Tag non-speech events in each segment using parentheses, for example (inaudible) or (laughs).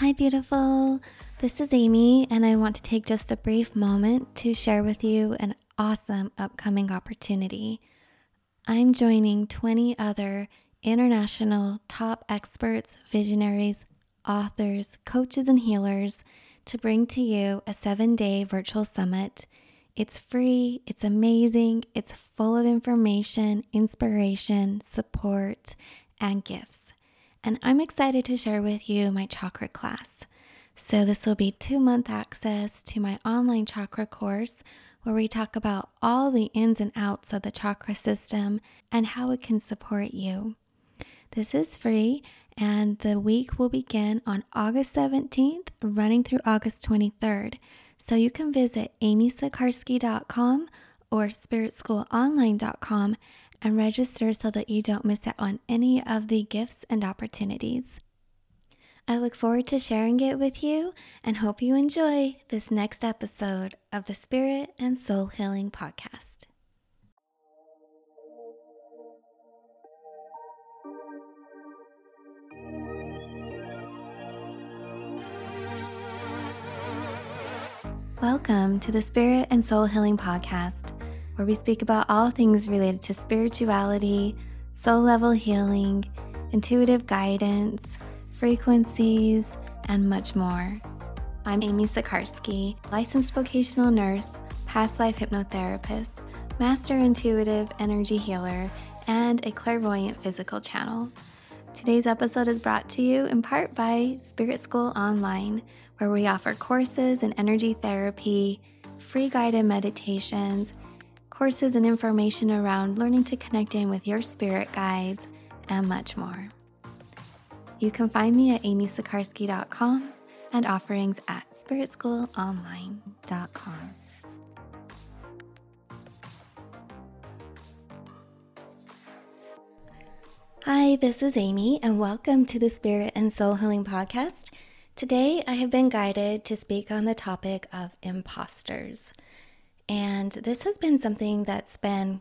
Hi, beautiful. This is Amy, and I want to take just a brief moment to share with you an awesome upcoming opportunity. I'm joining 20 other international top experts, visionaries, authors, coaches, and healers to bring to you a seven day virtual summit. It's free, it's amazing, it's full of information, inspiration, support, and gifts and I'm excited to share with you my chakra class. So, this will be two month access to my online chakra course where we talk about all the ins and outs of the chakra system and how it can support you. This is free, and the week will begin on August 17th, running through August 23rd. So, you can visit amysikarskie.com or spiritschoolonline.com and register so that you don't miss out on any of the gifts and opportunities. I look forward to sharing it with you and hope you enjoy this next episode of the Spirit and Soul Healing Podcast. Welcome to the Spirit and Soul Healing Podcast where we speak about all things related to spirituality, soul level healing, intuitive guidance, frequencies, and much more. I'm Amy Sikarskie, licensed vocational nurse, past life hypnotherapist, master intuitive energy healer, and a clairvoyant physical channel. Today's episode is brought to you in part by Spirit School Online, where we offer courses in energy therapy, free guided meditations, courses and information around learning to connect in with your spirit guides, and much more. You can find me at amysikarskie.com and offerings at spiritschoolonline.com. Hi, this is Amy, and welcome to the Spirit and Soul Healing Podcast. Today, I have been guided to speak on the topic of imposters. And this has been something that's been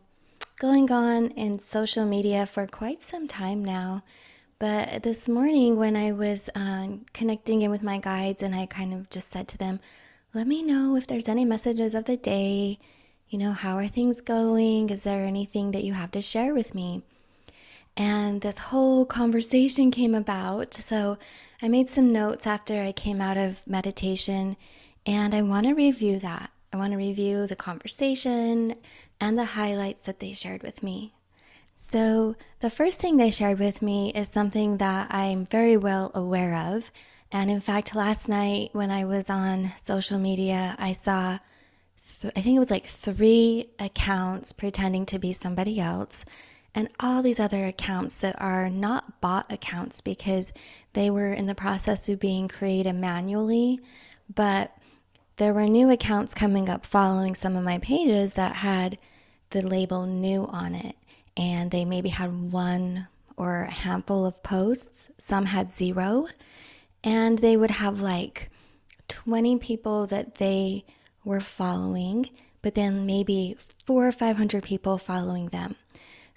going on in social media for quite some time now. But this morning, when I was um, connecting in with my guides, and I kind of just said to them, let me know if there's any messages of the day. You know, how are things going? Is there anything that you have to share with me? And this whole conversation came about. So I made some notes after I came out of meditation, and I want to review that. I want to review the conversation and the highlights that they shared with me. So, the first thing they shared with me is something that I'm very well aware of. And in fact, last night when I was on social media, I saw, th- I think it was like three accounts pretending to be somebody else, and all these other accounts that are not bot accounts because they were in the process of being created manually, but there were new accounts coming up following some of my pages that had the label new on it. And they maybe had one or a handful of posts, some had zero. And they would have like 20 people that they were following, but then maybe four or 500 people following them.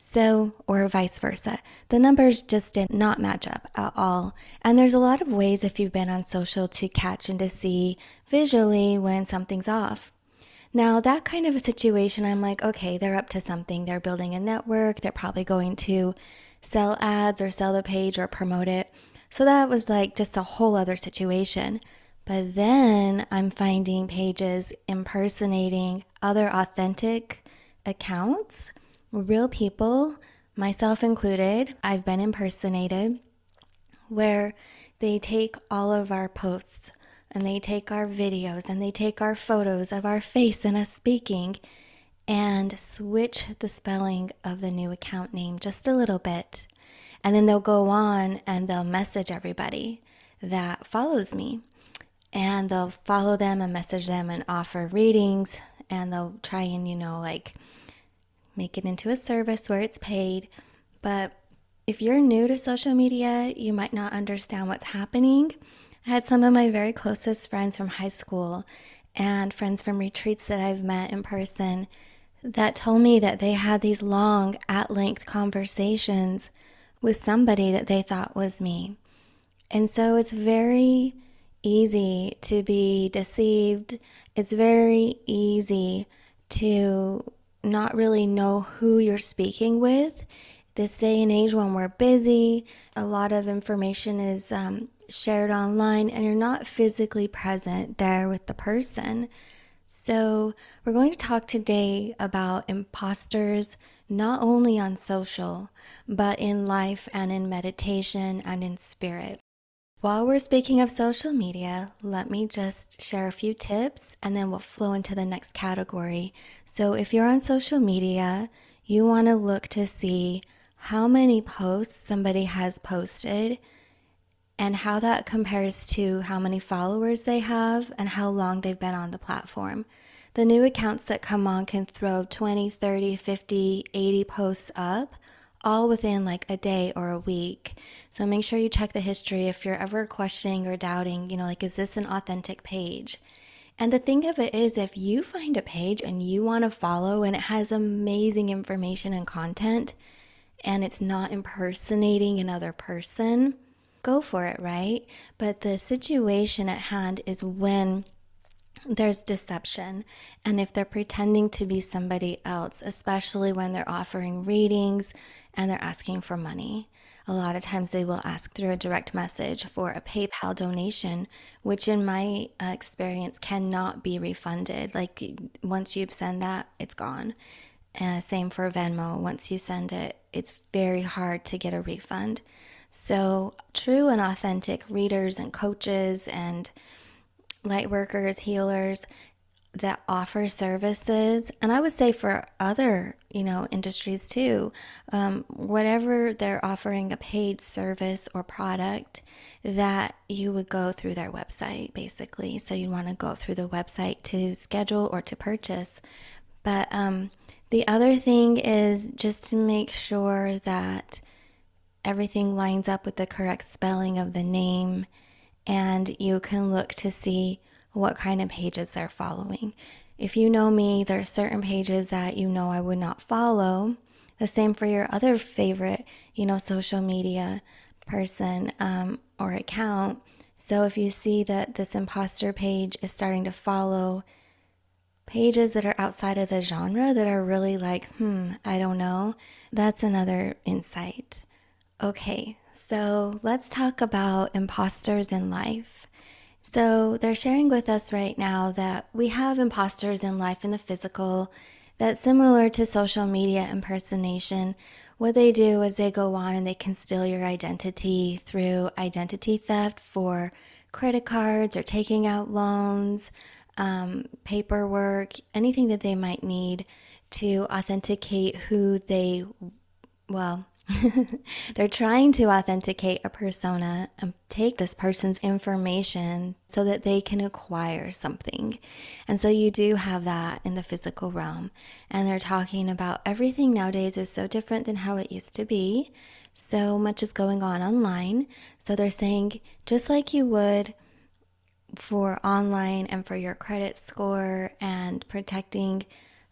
So, or vice versa. The numbers just did not match up at all. And there's a lot of ways, if you've been on social, to catch and to see visually when something's off. Now, that kind of a situation, I'm like, okay, they're up to something. They're building a network. They're probably going to sell ads or sell the page or promote it. So that was like just a whole other situation. But then I'm finding pages impersonating other authentic accounts real people, myself included, I've been impersonated, where they take all of our posts and they take our videos and they take our photos of our face and us speaking and switch the spelling of the new account name just a little bit. And then they'll go on and they'll message everybody that follows me. And they'll follow them and message them and offer readings. And they'll try and, you know, like make it into a service where it's paid. But if you're new to social media, you might not understand what's happening. I had some of my very closest friends from high school and friends from retreats that I've met in person that told me that they had these long, at length conversations with somebody that they thought was me. And so it's very easy to be deceived. It's very easy to not really know who you're speaking with. This day and age, when we're busy, a lot of information is um, shared online, and you're not physically present there with the person. So, we're going to talk today about imposters, not only on social, but in life and in meditation and in spirit. While we're speaking of social media, let me just share a few tips and then we'll flow into the next category. So, if you're on social media, you want to look to see how many posts somebody has posted and how that compares to how many followers they have and how long they've been on the platform. The new accounts that come on can throw 20, 30, 50, 80 posts up all within like a day or a week. So make sure you check the history if you're ever questioning or doubting, you know, like, is this an authentic page? And the thing of it is, if you find a page and you want to follow and it has amazing information and content and it's not impersonating another person, go for it, right? But the situation at hand is when there's deception. And if they're pretending to be somebody else, especially when they're offering readings and they're asking for money, a lot of times they will ask through a direct message for a PayPal donation, which in my uh, experience cannot be refunded. Like once you send that, it's gone. Uh, same for Venmo. Once you send it, it's very hard to get a refund. So, true and authentic readers and coaches and light workers, healers that offer services, and I would say for other, you know, industries too, um, whatever they're offering a paid service or product, that you would go through their website basically. So you want to go through the website to schedule or to purchase. But um, the other thing is just to make sure that everything lines up with the correct spelling of the name and you can look to see what kind of pages they're following. If you know me, there are certain pages that you know I would not follow. The same for your other favorite, you know, social media person um, or account. So if you see that this imposter page is starting to follow pages that are outside of the genre that are really like, hmm, I don't know, that's another insight. Okay, so let's talk about imposters in life. So they're sharing with us right now that we have imposters in life in the physical that similar to social media impersonation, what they do is they go on and they can steal your identity through identity theft for credit cards or taking out loans, um, paperwork, anything that they might need to authenticate who they, well, (laughs) They're trying to authenticate a persona and take this person's information so that they can acquire something. And so you do have that in the physical realm. And they're talking about everything nowadays is so different than how it used to be. So much is going on online. So they're saying, just like you would for online and for your credit score and protecting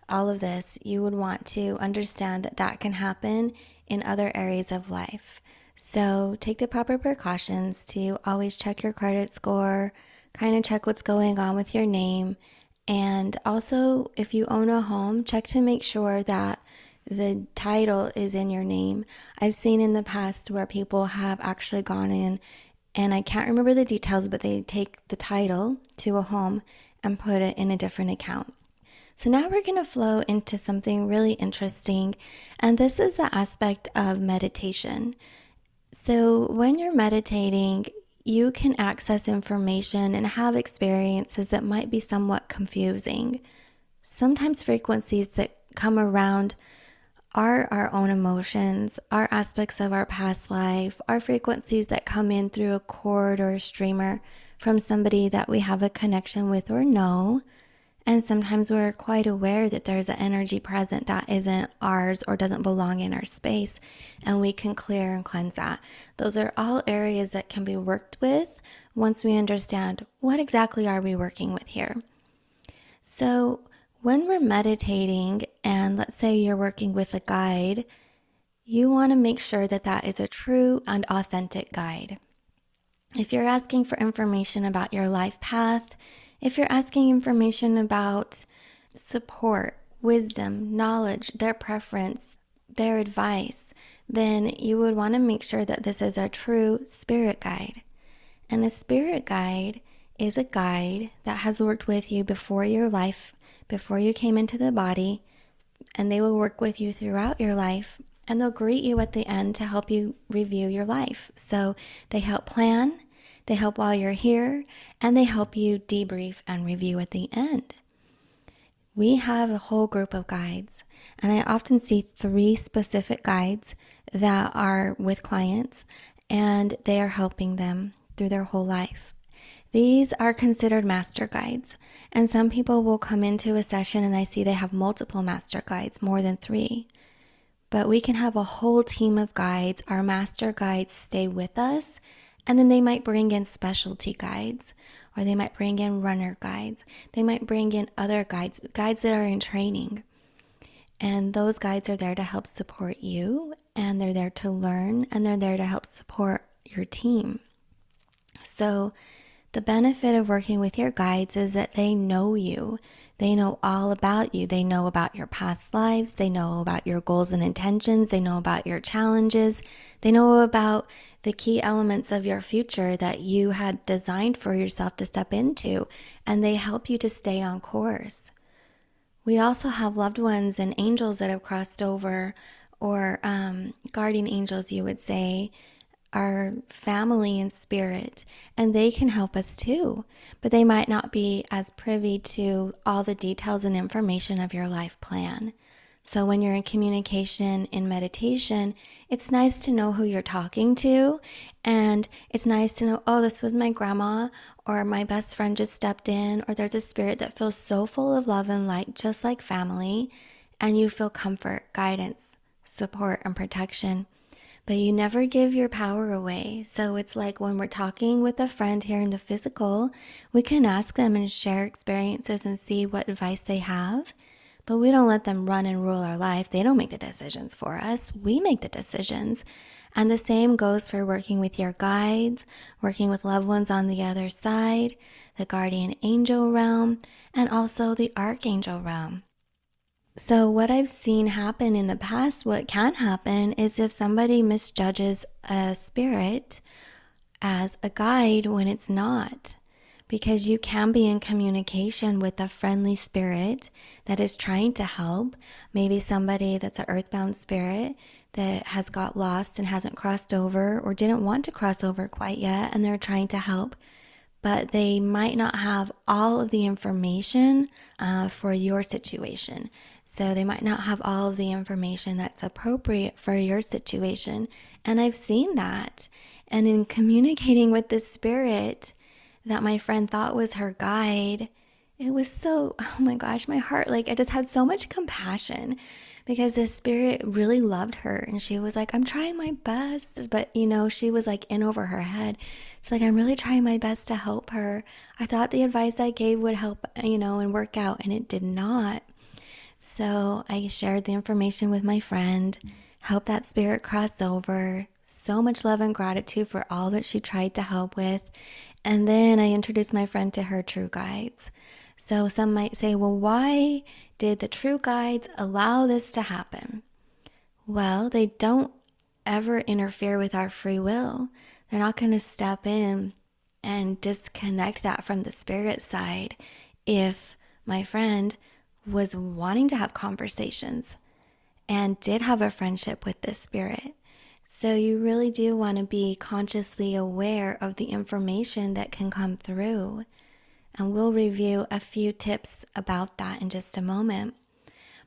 all of this, you would want to understand that that can happen in other areas of life. So take the proper precautions to always check your credit score, kind of check what's going on with your name. And also, if you own a home, check to make sure that the title is in your name. I've seen in the past where people have actually gone in, and I can't remember the details, but they take the title to a home and put it in a different account. So now we're going to flow into something really interesting, and this is the aspect of meditation. So when you're meditating, you can access information and have experiences that might be somewhat confusing. Sometimes frequencies that come around are our own emotions, our aspects of our past life, are frequencies that come in through a cord or a streamer from somebody that we have a connection with or know. And sometimes we're quite aware that there's an energy present that isn't ours or doesn't belong in our space, and we can clear and cleanse that. Those are all areas that can be worked with once we understand what exactly are we working with here. So, when we're meditating, and let's say you're working with a guide, you want to make sure that that is a true and authentic guide. If you're asking for information about your life path, if you're asking information about support, wisdom, knowledge, their preference, their advice, then you would want to make sure that this is a true spirit guide. And a spirit guide is a guide that has worked with you before your life, before you came into the body, and they will work with you throughout your life and they'll greet you at the end to help you review your life. So they help plan, they help while you're here, and they help you debrief and review at the end. We have a whole group of guides, and I often see three specific guides that are with clients and they are helping them through their whole life. These are considered master guides, and some people will come into a session and I see they have multiple master guides, more than three. But we can have a whole team of guides. Our master guides stay with us, and then they might bring in specialty guides, or they might bring in runner guides. They might bring in other guides, guides that are in training. And those guides are there to help support you, and they're there to learn, and they're there to help support your team. So, the benefit of working with your guides is that they know you. They know all about you. They know about your past lives. They know about your goals and intentions. They know about your challenges. They know about the key elements of your future that you had designed for yourself to step into, and they help you to stay on course. We also have loved ones and angels that have crossed over, or um, guardian angels, you would say, our family and spirit, and they can help us too. But they might not be as privy to all the details and information of your life plan. So, when you're in communication in meditation, it's nice to know who you're talking to. And it's nice to know, oh, this was my grandma, or my best friend just stepped in, or there's a spirit that feels so full of love and light, just like family. And you feel comfort, guidance, support, and protection but you never give your power away. So it's like when we're talking with a friend here in the physical, we can ask them and share experiences and see what advice they have. But we don't let them run and rule our life. They don't make the decisions for us, we make the decisions. And the same goes for working with your guides, working with loved ones on the other side, the guardian angel realm, and also the archangel realm. So, what I've seen happen in the past, what can happen is if somebody misjudges a spirit as a guide when it's not, because you can be in communication with a friendly spirit that is trying to help. Maybe somebody that's an earthbound spirit that has got lost and hasn't crossed over or didn't want to cross over quite yet, and they're trying to help but they might not have all of the information uh, for your situation. So they might not have all of the information that's appropriate for your situation. And I've seen that. And in communicating with the spirit that my friend thought was her guide, it was so, oh my gosh, my heart, like I just had so much compassion because the spirit really loved her. And she was like, I'm trying my best. But, you know, she was like in over her head. She's like, I'm really trying my best to help her. I thought the advice I gave would help, you know, and work out, and it did not. So I shared the information with my friend, helped that spirit cross over. So much love and gratitude for all that she tried to help with. And then I introduced my friend to her true guides. So some might say, well, why did the true guides allow this to happen? Well, they don't ever interfere with our free will. They're not going to step in and disconnect that from the spirit side if my friend was wanting to have conversations and did have a friendship with this spirit. So, you really do want to be consciously aware of the information that can come through. And we'll review a few tips about that in just a moment.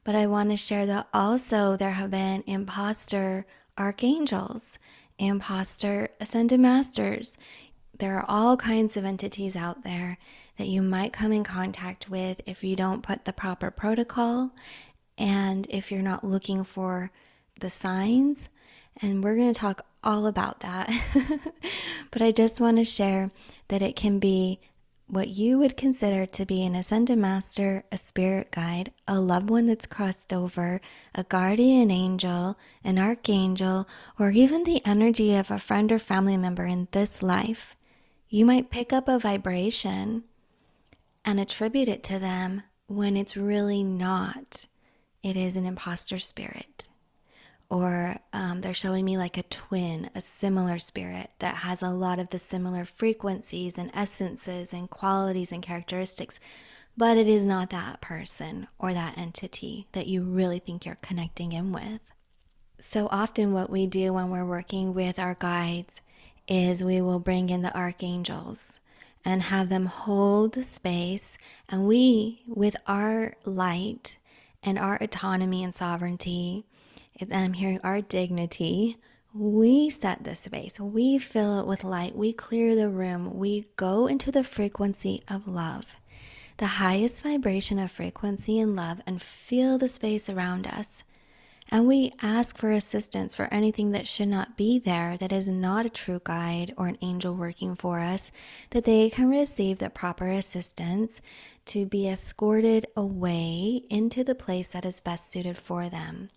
But I want to share that also there have been imposter archangels, imposter ascended masters. There are all kinds of entities out there that you might come in contact with if you don't put the proper protocol and if you're not looking for the signs. And we're going to talk all about that. (laughs) but I just want to share that it can be what you would consider to be an ascended master, a spirit guide, a loved one that's crossed over, a guardian angel, an archangel, or even the energy of a friend or family member in this life You might pick up a vibration and attribute it to them when it's really not. It is an imposter spirit. Or um, they're showing me like a twin, a similar spirit that has a lot of the similar frequencies and essences and qualities and characteristics, but it is not that person or that entity that you really think you're connecting in with. So often, what we do when we're working with our guides is we will bring in the archangels and have them hold the space. And we, with our light and our autonomy and sovereignty, and I'm hearing our dignity, we set the space, we fill it with light, we clear the room, we go into the frequency of love, the highest vibration of frequency and love, and feel the space around us. And we ask for assistance for anything that should not be there, that is not a true guide or an angel working for us, that they can receive the proper assistance to be escorted away into the place that is best suited for them.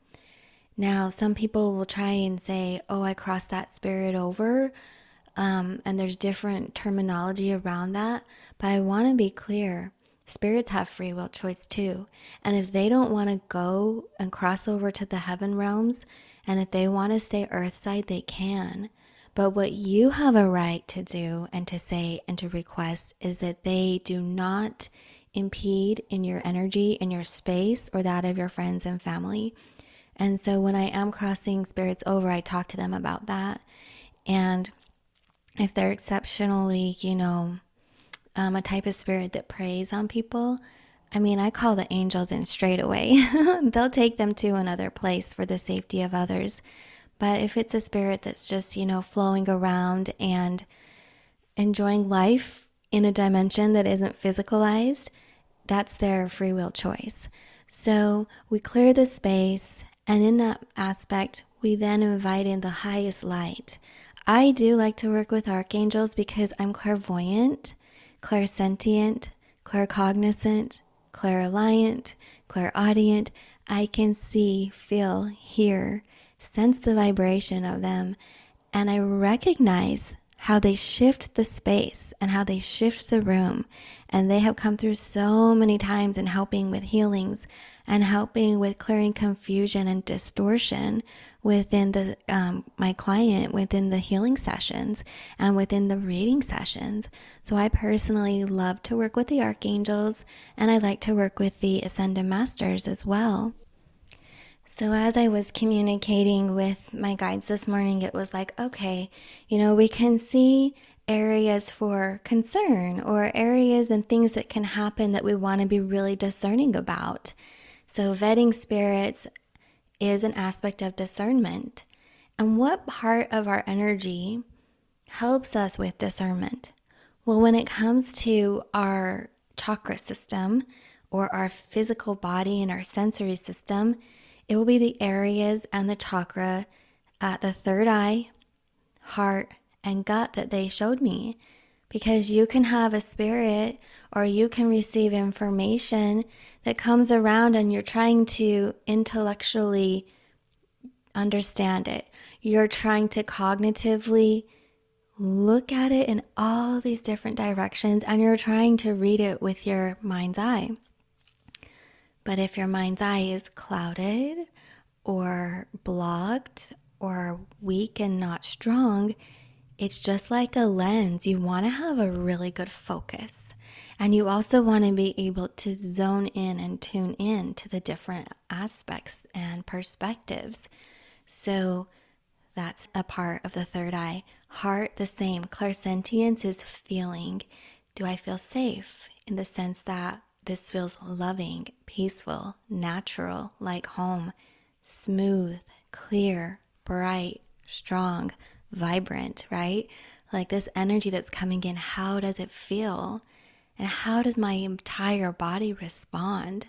Now, some people will try and say, Oh, I crossed that spirit over. Um, and there's different terminology around that. But I want to be clear Spirits have free will choice too. And if they don't want to go and cross over to the heaven realms, and if they want to stay earthside, they can. But what you have a right to do and to say and to request is that they do not impede in your energy, in your space, or that of your friends and family. And so when I am crossing spirits over, I talk to them about that. And if they're exceptionally, you know, um, a type of spirit that preys on people, I mean, I call the angels in straight away. (laughs) They'll take them to another place for the safety of others. But if it's a spirit that's just, you know, flowing around and enjoying life in a dimension that isn't physicalized, that's their free will choice. So we clear the space, and in that aspect, we then invite in the highest light. I do like to work with archangels because I'm clairvoyant clairsentient, claircognizant, clairalient, clairaudient. I can see, feel, hear, sense the vibration of them, and I recognize how they shift the space and how they shift the room. And they have come through so many times in helping with healings and helping with clearing confusion and distortion within the um, my client within the healing sessions and within the reading sessions so i personally love to work with the archangels and i like to work with the ascended masters as well so as i was communicating with my guides this morning it was like okay you know we can see areas for concern or areas and things that can happen that we want to be really discerning about so, vetting spirits is an aspect of discernment. And what part of our energy helps us with discernment? Well, when it comes to our chakra system or our physical body and our sensory system, it will be the areas and the chakra at the third eye, heart, and gut that they showed me. Because you can have a spirit or you can receive information that comes around and you're trying to intellectually understand it. You're trying to cognitively look at it in all these different directions and you're trying to read it with your mind's eye. But if your mind's eye is clouded or blocked or weak and not strong, it's just like a lens. You want to have a really good focus. And you also want to be able to zone in and tune in to the different aspects and perspectives. So that's a part of the third eye. Heart, the same. Clairsentience is feeling. Do I feel safe in the sense that this feels loving, peaceful, natural, like home, smooth, clear, bright, strong, vibrant, right? Like this energy that's coming in, how does it feel? And how does my entire body respond?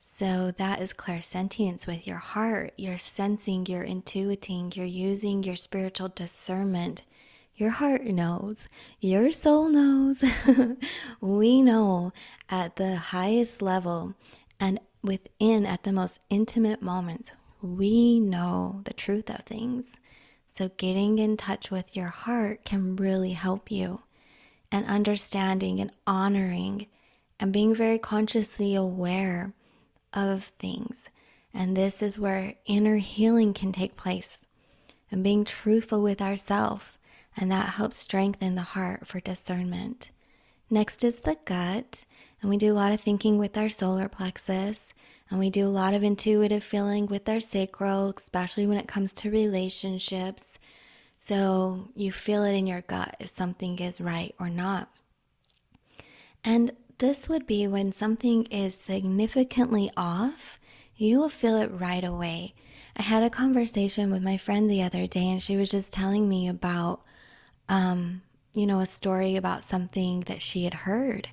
So that is clairsentience with your heart. You're sensing, you're intuiting, you're using your spiritual discernment. Your heart knows, your soul knows. (laughs) we know at the highest level and within at the most intimate moments, we know the truth of things. So, getting in touch with your heart can really help you. and understanding and honoring and being very consciously aware of things. And this is where inner healing can take place and being truthful with ourselves. And that helps strengthen the heart for discernment. Next is the gut. And we do a lot of thinking with our solar plexus. And we do a lot of intuitive feeling with our sacral, especially when it comes to relationships. So you feel it in your gut if something is right or not. And this would be when something is significantly off, you will feel it right away. I had a conversation with my friend the other day, and she was just telling me about, um, you know, a story about something that she had heard.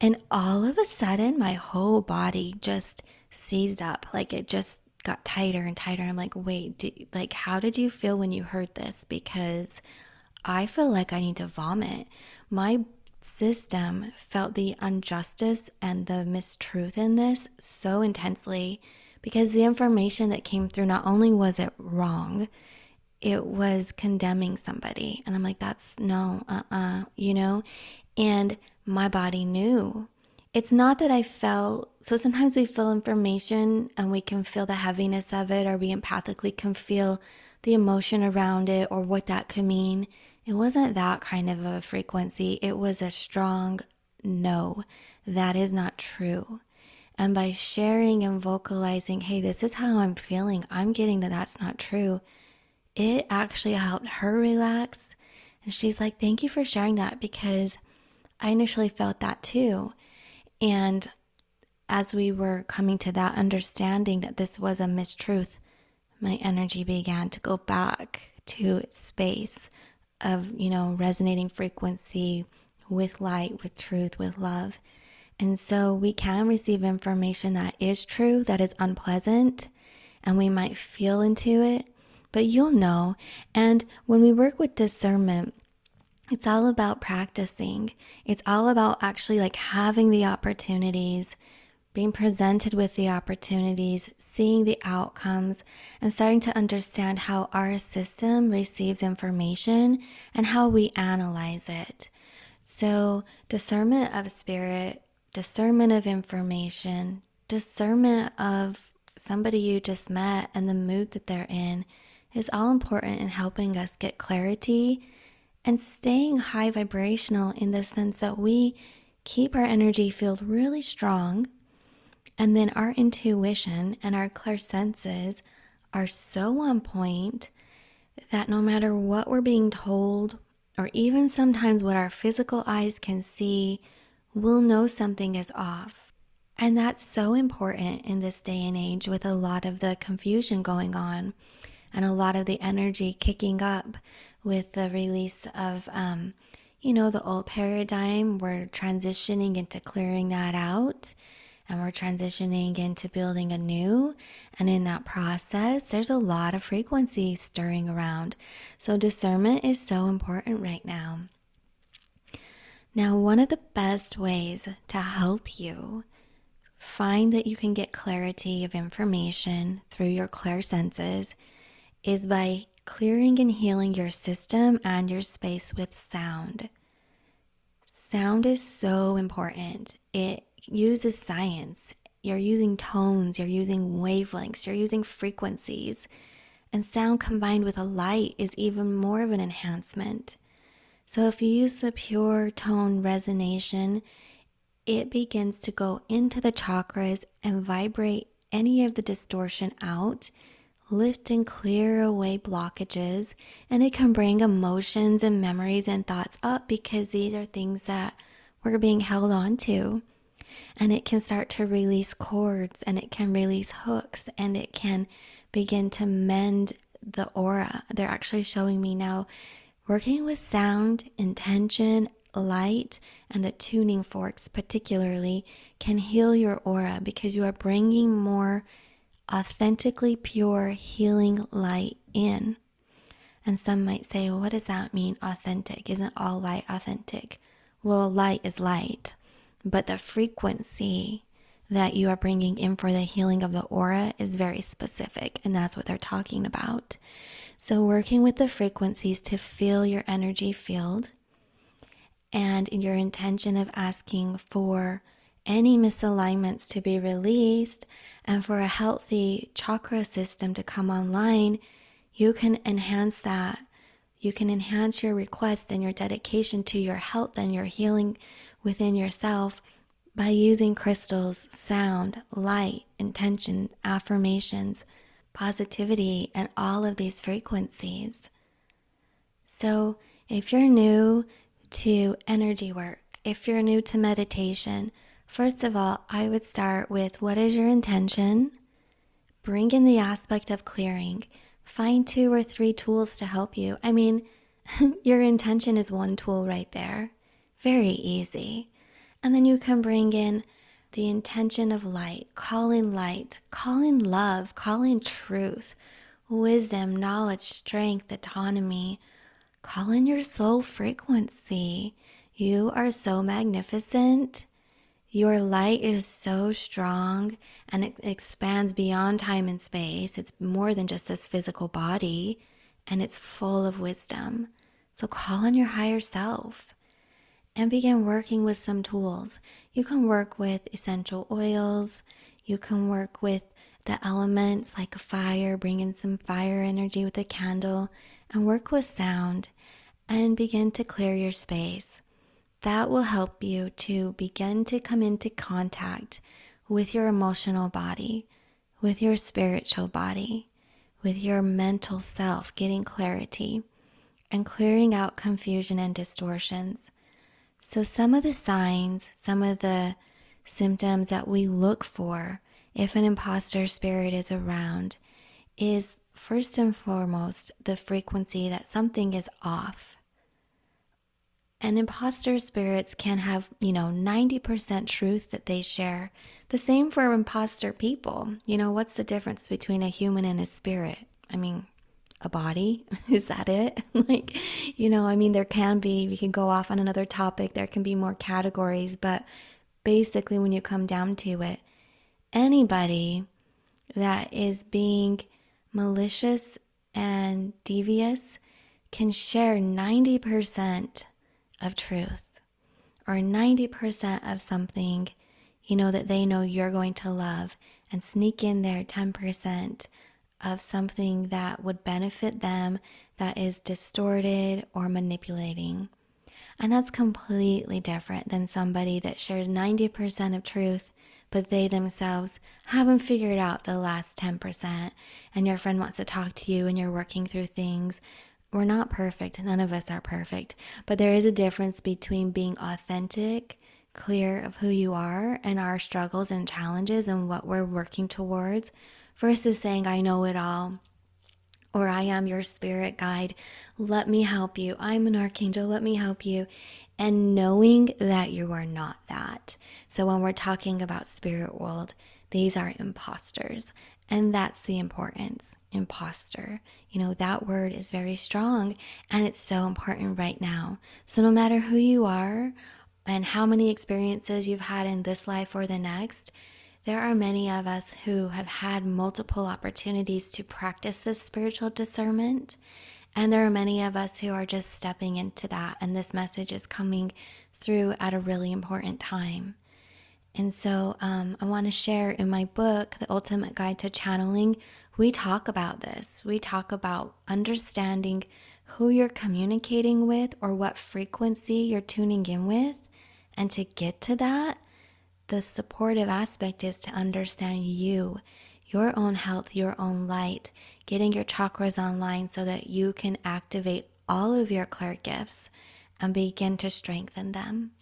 And all of a sudden, my whole body just seized up. Like it just got tighter and tighter. I'm like, wait, do, like, how did you feel when you heard this? Because I feel like I need to vomit. My system felt the injustice and the mistruth in this so intensely because the information that came through not only was it wrong, it was condemning somebody. And I'm like, that's no, uh uh-uh, uh, you know? And my body knew. It's not that I felt, so sometimes we feel information and we can feel the heaviness of it, or we empathically can feel the emotion around it or what that could mean. It wasn't that kind of a frequency. It was a strong no, that is not true. And by sharing and vocalizing, hey, this is how I'm feeling, I'm getting that that's not true, it actually helped her relax. And she's like, thank you for sharing that because I initially felt that too. And as we were coming to that understanding that this was a mistruth, my energy began to go back to its space of, you know, resonating frequency with light, with truth, with love. And so we can receive information that is true, that is unpleasant, and we might feel into it, but you'll know. And when we work with discernment, it's all about practicing. It's all about actually like having the opportunities being presented with the opportunities, seeing the outcomes, and starting to understand how our system receives information and how we analyze it. So, discernment of spirit, discernment of information, discernment of somebody you just met and the mood that they're in is all important in helping us get clarity and staying high vibrational in the sense that we keep our energy field really strong and then our intuition and our clear senses are so on point that no matter what we're being told, or even sometimes what our physical eyes can see, we'll know something is off. And that's so important in this day and age with a lot of the confusion going on and a lot of the energy kicking up with the release of, um, you know, the old paradigm. We're transitioning into clearing that out and we're transitioning into building a new. And in that process, there's a lot of frequency stirring around. So, discernment is so important right now. Now, one of the best ways to help you find that you can get clarity of information through your clear senses is by clearing and healing your system and your space with sound. Sound is so important. It uses science. You're using tones, you're using wavelengths, you're using frequencies. And sound combined with a light is even more of an enhancement. So if you use the pure tone resonation, it begins to go into the chakras and vibrate any of the distortion out, lift and clear away blockages, and it can bring emotions and memories and thoughts up because these are things that we're being held on to and it can start to release cords and it can release hooks and it can begin to mend the aura. They're actually showing me now working with sound, intention, light, and the tuning forks, particularly, can heal your aura because you are bringing more authentically pure healing light in. And some might say, well, what does that mean, authentic? Isn't all light authentic? Well, light is light but the frequency that you are bringing in for the healing of the aura is very specific, and that's what they're talking about. So, working with the frequencies to feel your energy field and your intention of asking for any misalignments to be released and for a healthy chakra system to come online, you can enhance that. You can enhance your request and your dedication to your health and your healing within yourself by using crystals, sound, light, intention, affirmations, positivity, and all of these frequencies. So, if you're new to energy work, if you're new to meditation, first of all, I would start with what is your intention? Bring in the aspect of clearing. Find two or three tools to help you. I mean, (laughs) your intention is one tool right there. Very easy. And then you can bring in the intention of light, calling light, calling love, calling truth, wisdom, knowledge, strength, autonomy, calling your soul frequency. You are so magnificent. Your light is so strong and it expands beyond time and space. It's more than just this physical body and it's full of wisdom. So call on your higher self and begin working with some tools. You can work with essential oils, you can work with the elements like fire, bring in some fire energy with a candle, and work with sound and begin to clear your space. That will help you to begin to come into contact with your emotional body, with your spiritual body, with your mental self, getting clarity and clearing out confusion and distortions. So, some of the signs, some of the symptoms that we look for if an imposter spirit is around is first and foremost the frequency that something is off. And imposter spirits can have, you know, 90% truth that they share. The same for imposter people. You know, what's the difference between a human and a spirit? I mean, a body? (laughs) Is that it? (laughs) like, you know, I mean, there can be, we can go off on another topic, there can be more categories, but basically, when you come down to it, anybody that is being malicious and devious can share 90% of truth or 90% of something, you know, that they know you're going to love and sneak in there 10% of something that would benefit them that is distorted or manipulating. And that's completely different than somebody that shares 90% of truth, but they themselves haven't figured out the last 10%. And your friend wants to talk to you and you're working through things. We're not perfect. None of us are perfect. But there is a difference between being authentic, clear of who you are and our struggles and challenges and what we're working towards versus saying, I know it all, or I am your spirit guide. Let me help you. I'm an archangel. Let me help you. And knowing that you are not that. So when we're talking about spirit world, these are imposters. And that's the importance. Imposter. You know, that word is very strong and it's so important right now. So no matter who you are and how many experiences you've had in this life or the next, there are many of us who have had multiple opportunities to practice this spiritual discernment. And there are many of us who are just stepping into that. And this message is coming through at a really important time. And so um, I want to share in my book, The Ultimate Guide to Channeling, we talk about this. We talk about understanding who you're communicating with or what frequency you're tuning in with. And to get to that, the supportive aspect is to understand you, your own health, your own light, getting your chakras online so that you can activate all of your clear gifts and begin to strengthen them.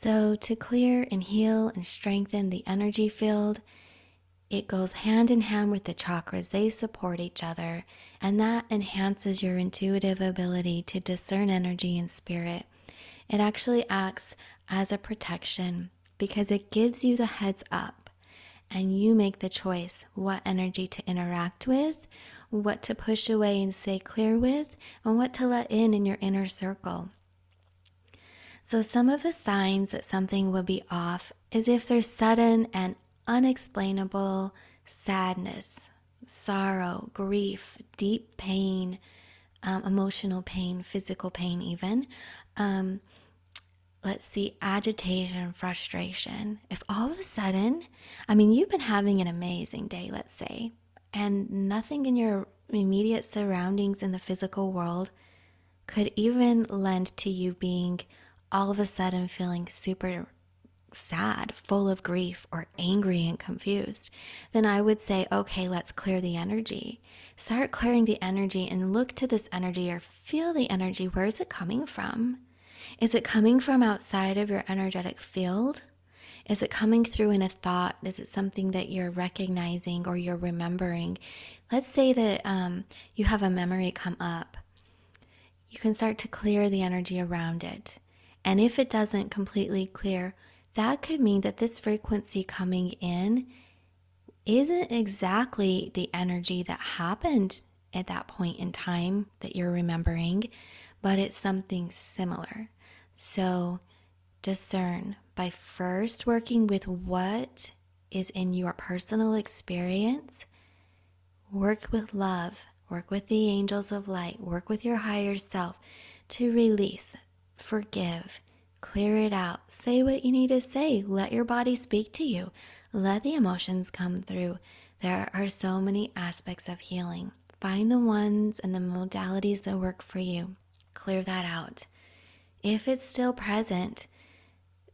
So, to clear and heal and strengthen the energy field, it goes hand in hand with the chakras. They support each other, and that enhances your intuitive ability to discern energy and spirit. It actually acts as a protection because it gives you the heads up and you make the choice what energy to interact with, what to push away and stay clear with, and what to let in in your inner circle. So, some of the signs that something would be off is if there's sudden and unexplainable sadness, sorrow, grief, deep pain, um, emotional pain, physical pain, even. Um, let's see, agitation, frustration. If all of a sudden, I mean, you've been having an amazing day, let's say, and nothing in your immediate surroundings in the physical world could even lend to you being all of a sudden feeling super sad, full of grief, or angry and confused, then I would say, okay, let's clear the energy. Start clearing the energy and look to this energy or feel the energy. Where is it coming from? Is it coming from outside of your energetic field? Is it coming through in a thought? Is it something that you're recognizing or you're remembering? Let's say that um, you have a memory come up. You can start to clear the energy around it. And if it doesn't completely clear, that could mean that this frequency coming in isn't exactly the energy that happened at that point in time that you're remembering, but it's something similar. So discern by first working with what is in your personal experience. Work with love, work with the angels of light, work with your higher self to release, forgive, clear it out, say what you need to say, let your body speak to you, let the emotions come through. There are so many aspects of healing. Find the ones and the modalities that work for you. Clear that out. If it's still present,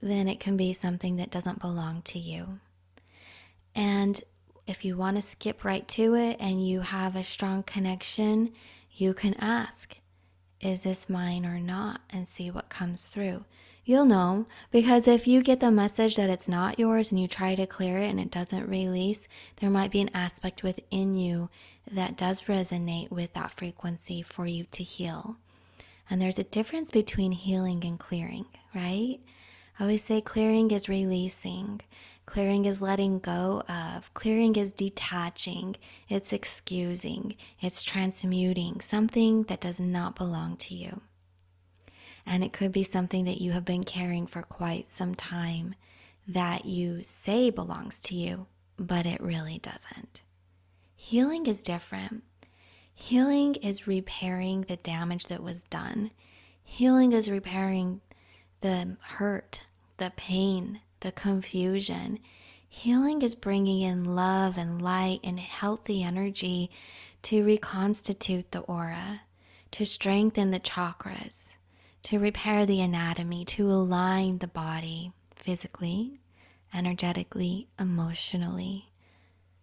then it can be something that doesn't belong to you. And if you want to skip right to it and you have a strong connection, you can ask, Is this mine or not? and see what comes through. You'll know because if you get the message that it's not yours and you try to clear it and it doesn't release, there might be an aspect within you that does resonate with that frequency for you to heal. And there's a difference between healing and clearing, right? I always say clearing is releasing, clearing is letting go of, clearing is detaching, it's excusing, it's transmuting something that does not belong to you. And it could be something that you have been carrying for quite some time that you say belongs to you, but it really doesn't. Healing is different. Healing is repairing the damage that was done. Healing is repairing the hurt, the pain, the confusion. Healing is bringing in love and light and healthy energy to reconstitute the aura, to strengthen the chakras, to repair the anatomy, to align the body physically, energetically, emotionally.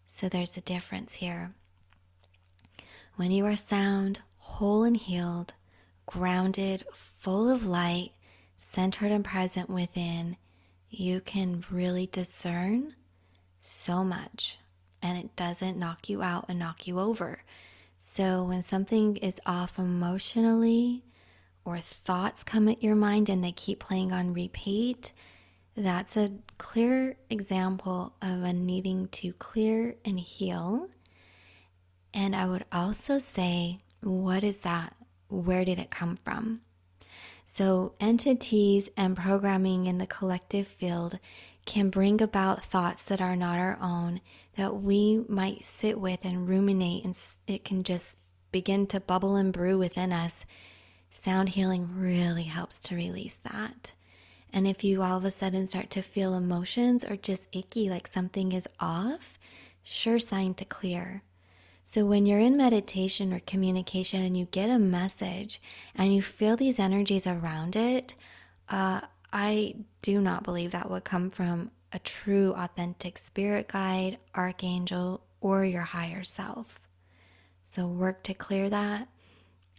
So there's a difference here. When you are sound, whole and healed, grounded, full of light, centered and present within, you can really discern so much and it doesn't knock you out and knock you over. So when something is off emotionally, or thoughts come at your mind and they keep playing on repeat, that's a clear example of a needing to clear and heal. And I would also say, what is that? Where did it come from? So, entities and programming in the collective field can bring about thoughts that are not our own that we might sit with and ruminate, and it can just begin to bubble and brew within us sound healing really helps to release that. And if you all of a sudden start to feel emotions or just icky, like something is off, sure sign to clear. So when you're in meditation or communication and you get a message and you feel these energies around it, uh, I do not believe that would come from a true, authentic spirit guide, archangel, or your higher self. So work to clear that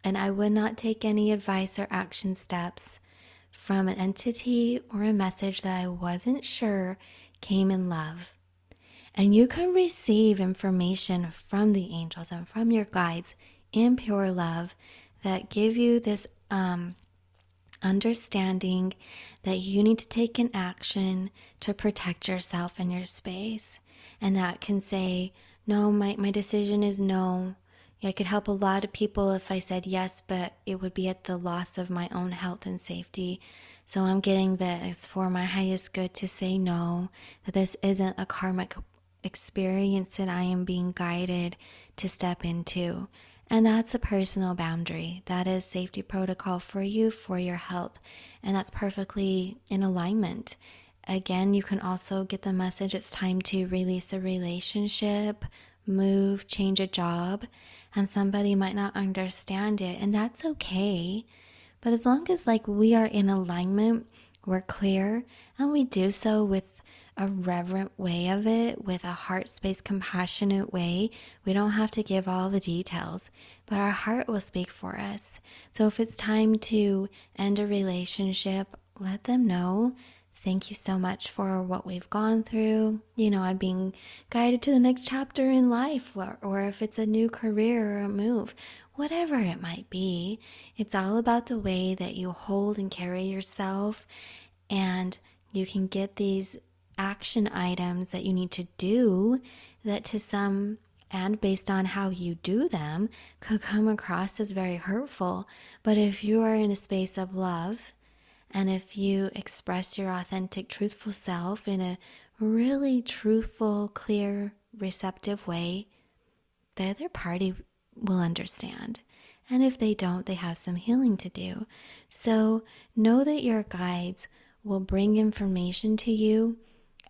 and I would not take any advice or action steps from an entity or a message that I wasn't sure came in love. And you can receive information from the angels and from your guides in pure love that give you this um, understanding that you need to take an action to protect yourself and your space. And that can say, no, my, my decision is no. I could help a lot of people if I said yes, but it would be at the loss of my own health and safety. So I'm getting this for my highest good to say no, that this isn't a karmic experience that I am being guided to step into. And that's a personal boundary. That is safety protocol for you, for your health. And that's perfectly in alignment. Again, you can also get the message it's time to release a relationship, move, change a job, and somebody might not understand it, and that's okay. But as long as like we are in alignment, we're clear, and we do so with a reverent way of it, with a heart space, compassionate way. We don't have to give all the details, but our heart will speak for us. So if it's time to end a relationship, let them know Thank you so much for what we've gone through. You know, I'm being guided to the next chapter in life, or, or if it's a new career or a move, whatever it might be. It's all about the way that you hold and carry yourself, and you can get these action items that you need to do that to some and based on how you do them could come across as very hurtful. But if you are in a space of love, and if you express your authentic, truthful self in a really truthful, clear, receptive way, the other party will understand. And if they don't, they have some healing to do. So know that your guides will bring information to you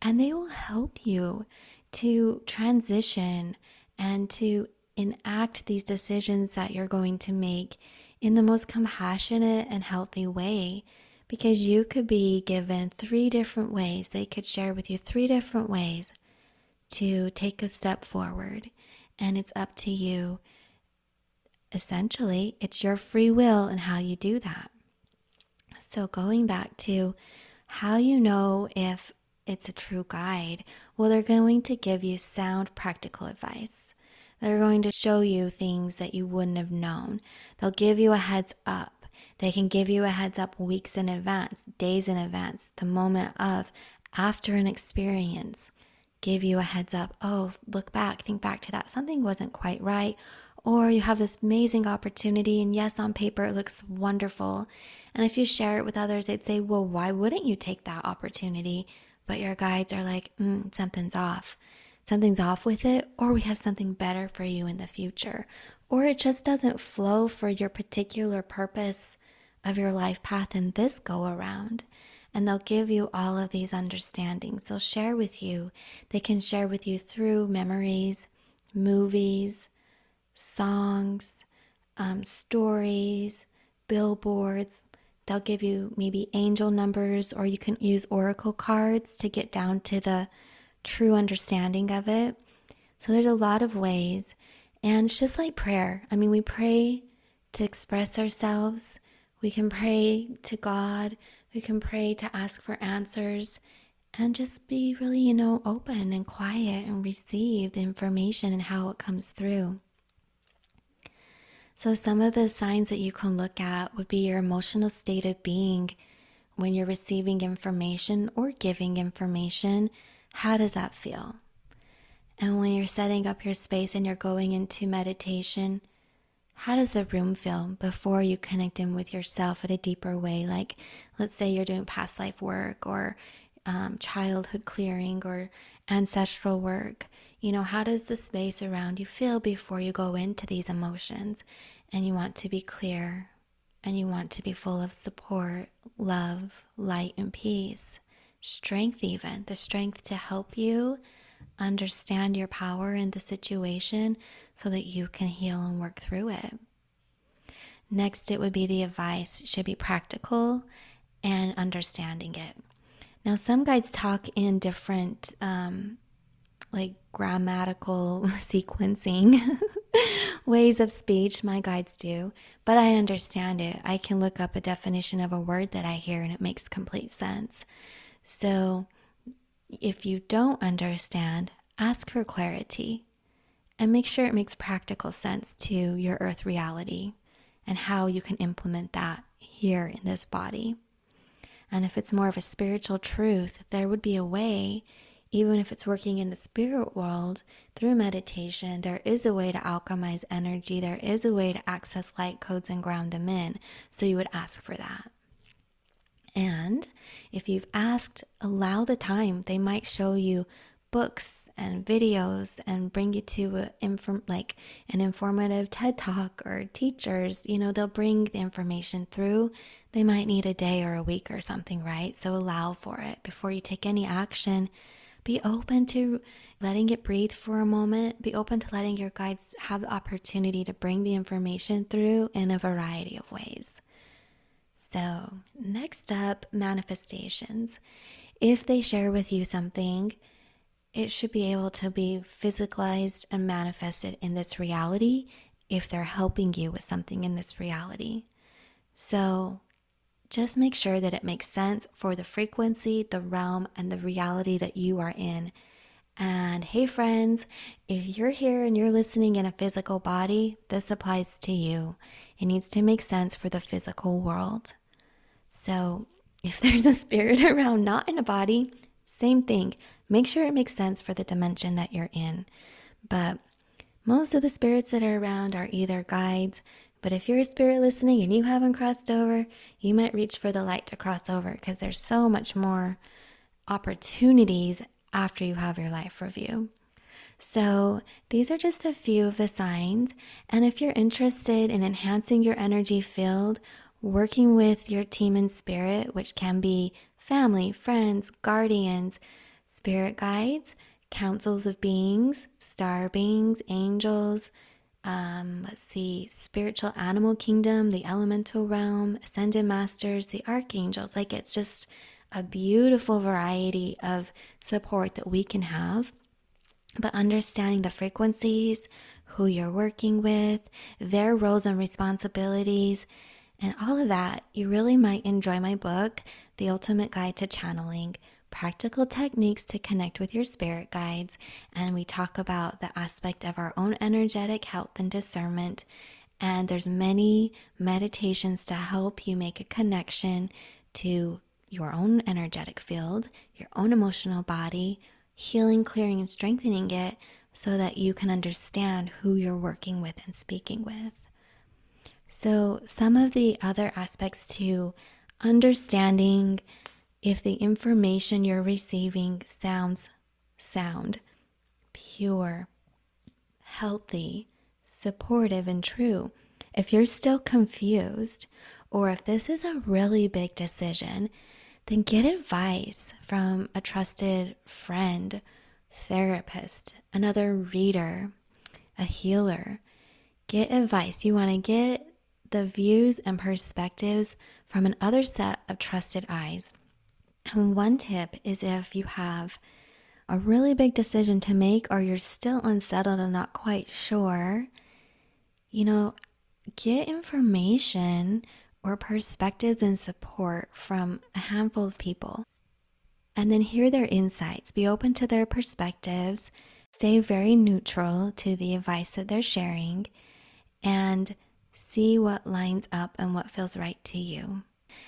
and they will help you to transition and to enact these decisions that you're going to make in the most compassionate and healthy way because you could be given three different ways. They could share with you three different ways to take a step forward, and it's up to you. Essentially, it's your free will and how you do that. So, going back to how you know if it's a true guide, well, they're going to give you sound practical advice. They're going to show you things that you wouldn't have known. They'll give you a heads up they can give you a heads up weeks in advance, days in advance, the moment of, after an experience. Give you a heads up. Oh, look back, think back to that. Something wasn't quite right. Or you have this amazing opportunity, and yes, on paper it looks wonderful. And if you share it with others, they'd say, Well, why wouldn't you take that opportunity? But your guides are like, mm, Something's off. Something's off with it, or we have something better for you in the future. Or it just doesn't flow for your particular purpose of your life path in this go around. And they'll give you all of these understandings. They'll share with you. They can share with you through memories, movies, songs, um, stories, billboards. They'll give you maybe angel numbers, or you can use oracle cards to get down to the true understanding of it. So there's a lot of ways. And it's just like prayer. I mean, we pray to express ourselves we can pray to God, we can pray to ask for answers, and just be really, you know, open and quiet and receive the information and how it comes through. So, some of the signs that you can look at would be your emotional state of being when you're receiving information or giving information. How does that feel? And when you're setting up your space and you're going into meditation, how does the room feel before you connect in with yourself at a deeper way? Like, let's say you're doing past life work or um, childhood clearing or ancestral work. You know, how does the space around you feel before you go into these emotions? And you want to be clear and you want to be full of support, love, light, and peace, strength, even the strength to help you understand your power in the situation so that you can heal and work through it. Next, it would be the advice should be practical and understanding it. Now, some guides talk in different, um, like grammatical (laughs) sequencing (laughs) ways of speech. My guides do, but I understand it. I can look up a definition of a word that I hear and it makes complete sense. So, if you don't understand, ask for clarity and make sure it makes practical sense to your earth reality and how you can implement that here in this body. And if it's more of a spiritual truth, there would be a way, even if it's working in the spirit world through meditation, there is a way to alchemize energy. There is a way to access light codes and ground them in. So you would ask for that. And if you've asked, allow the time. They might show you books and videos and bring you to a inform like an informative TED talk or teachers, you know, they'll bring the information through. They might need a day or a week or something, right? So allow for it before you take any action. Be open to letting it breathe for a moment. Be open to letting your guides have the opportunity to bring the information through in a variety of ways. So, next up, manifestations. If they share with you something, it should be able to be physicalized and manifested in this reality if they're helping you with something in this reality. So just make sure that it makes sense for the frequency, the realm, and the reality that you are in. And hey, friends, if you're here and you're listening in a physical body, this applies to you. It needs to make sense for the physical world. So if (laughs) there's a spirit (laughs) around not in a body, same thing. Make sure it makes sense for the dimension that you're in. But most of the spirits that are around are either guides, but if you're a spirit listening and you haven't crossed over, you might reach for the light to cross over because there's so much more opportunities after you have your life review. So, these are just a few of the signs. And if you're interested in enhancing your energy field, working with your team in spirit, which can be family, friends, guardians, spirit guides, councils of beings, star beings, angels, um, let's see, spiritual animal kingdom, the elemental realm, ascended masters, the archangels. Like it's just a beautiful variety of support that we can have. But understanding the frequencies, who you're working with, their roles and responsibilities, and all of that, you really might enjoy my book, The Ultimate Guide to Channeling practical techniques to connect with your spirit guides, and we talk about the aspect of our own energetic health and discernment. And there's many meditations to help you make a connection to your own energetic field, your own emotional body, healing, clearing, and strengthening it so that you can understand who you're working with and speaking with. So, some of the other aspects to understanding if the information you're receiving sounds sound, pure, healthy, supportive, and true, if you're still confused, or if this is a really big decision, then get advice from a trusted friend, therapist, another reader, a healer. Get advice. You want to get the views and perspectives from another set of trusted eyes. And one tip is if you have a really big decision to make or you're still unsettled and not quite sure, you know, get information or perspectives and support from a handful of people. And then hear their insights, be open to their perspectives, stay very neutral to the advice that they're sharing, and see what lines up and what feels right to you.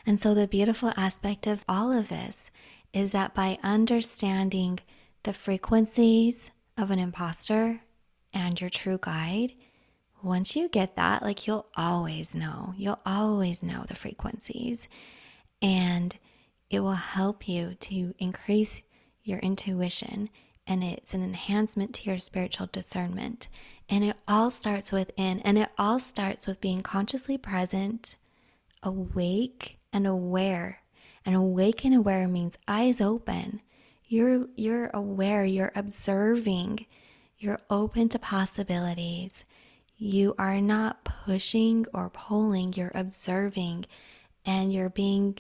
And so, the beautiful aspect of all of this is that by understanding the frequencies of an imposter and your true guide, once you get that, like you'll always know, you'll always know the frequencies. And it will help you to increase your intuition and it's an enhancement to your spiritual discernment. And it all starts within, and it all starts with being consciously present, awake, and aware. And awake and aware means eyes open. You're you're aware, you're observing, you're open to possibilities. You are not pushing or pulling, you're observing and you're being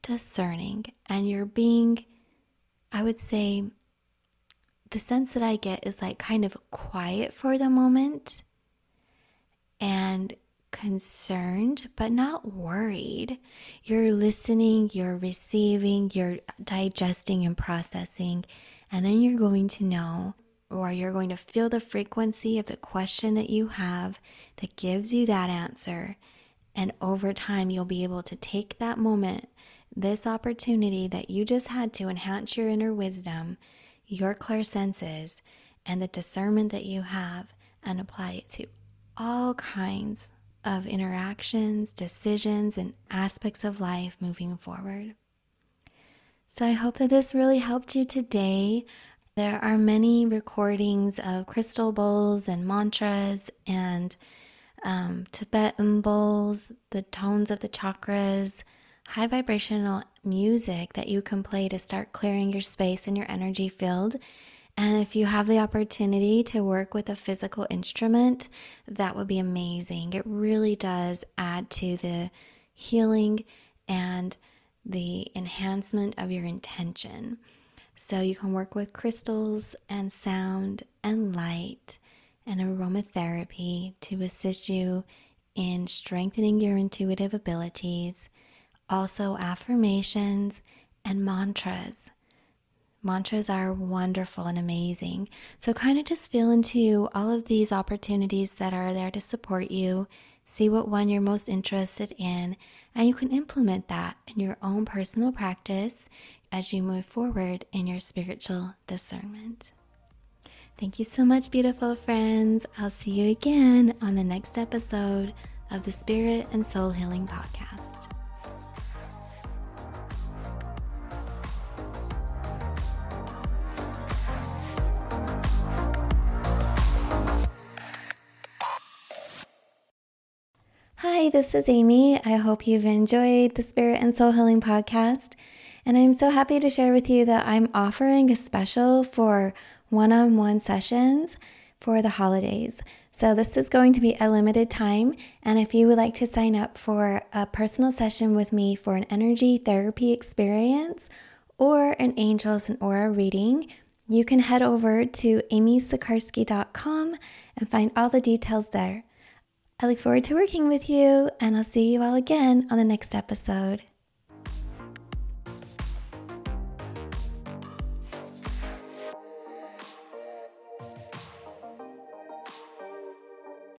discerning and you're being I would say the sense that I get is like kind of quiet for the moment and concerned, but not worried. You're listening, you're receiving, you're digesting and processing, and then you're going to know or you're going to feel the frequency of the question that you have that gives you that answer. And over time, you'll be able to take that moment, this opportunity that you just had to enhance your inner wisdom, your clear senses, and the discernment that you have, and apply it to all kinds of interactions, decisions, and aspects of life moving forward. So I hope that this really helped you today. There are many recordings of crystal bowls and mantras and um, Tibetan bowls, the tones of the chakras, high vibrational music that you can play to start clearing your space and your energy field. And if you have the opportunity to work with a physical instrument, that would be amazing. It really does add to the healing and the enhancement of your intention. So you can work with crystals and sound and light and aromatherapy to assist you in strengthening your intuitive abilities, also affirmations and mantras. Mantras are wonderful and amazing. So, kind of just feel into all of these opportunities that are there to support you. See what one you're most interested in, and you can implement that in your own personal practice as you move forward in your spiritual discernment. Thank you so much, beautiful friends. I'll see you again on the next episode of the Spirit and Soul Healing Podcast. Hi, this is Amy. I hope you've enjoyed the Spirit and Soul Healing Podcast. And I'm so happy to share with you that I'm offering a special for one on one sessions for the holidays. So, this is going to be a limited time. And if you would like to sign up for a personal session with me for an energy therapy experience or an angels and aura reading, you can head over to amysikarskie.com and find all the details there. I look forward to working with you, and I'll see you all again on the next episode.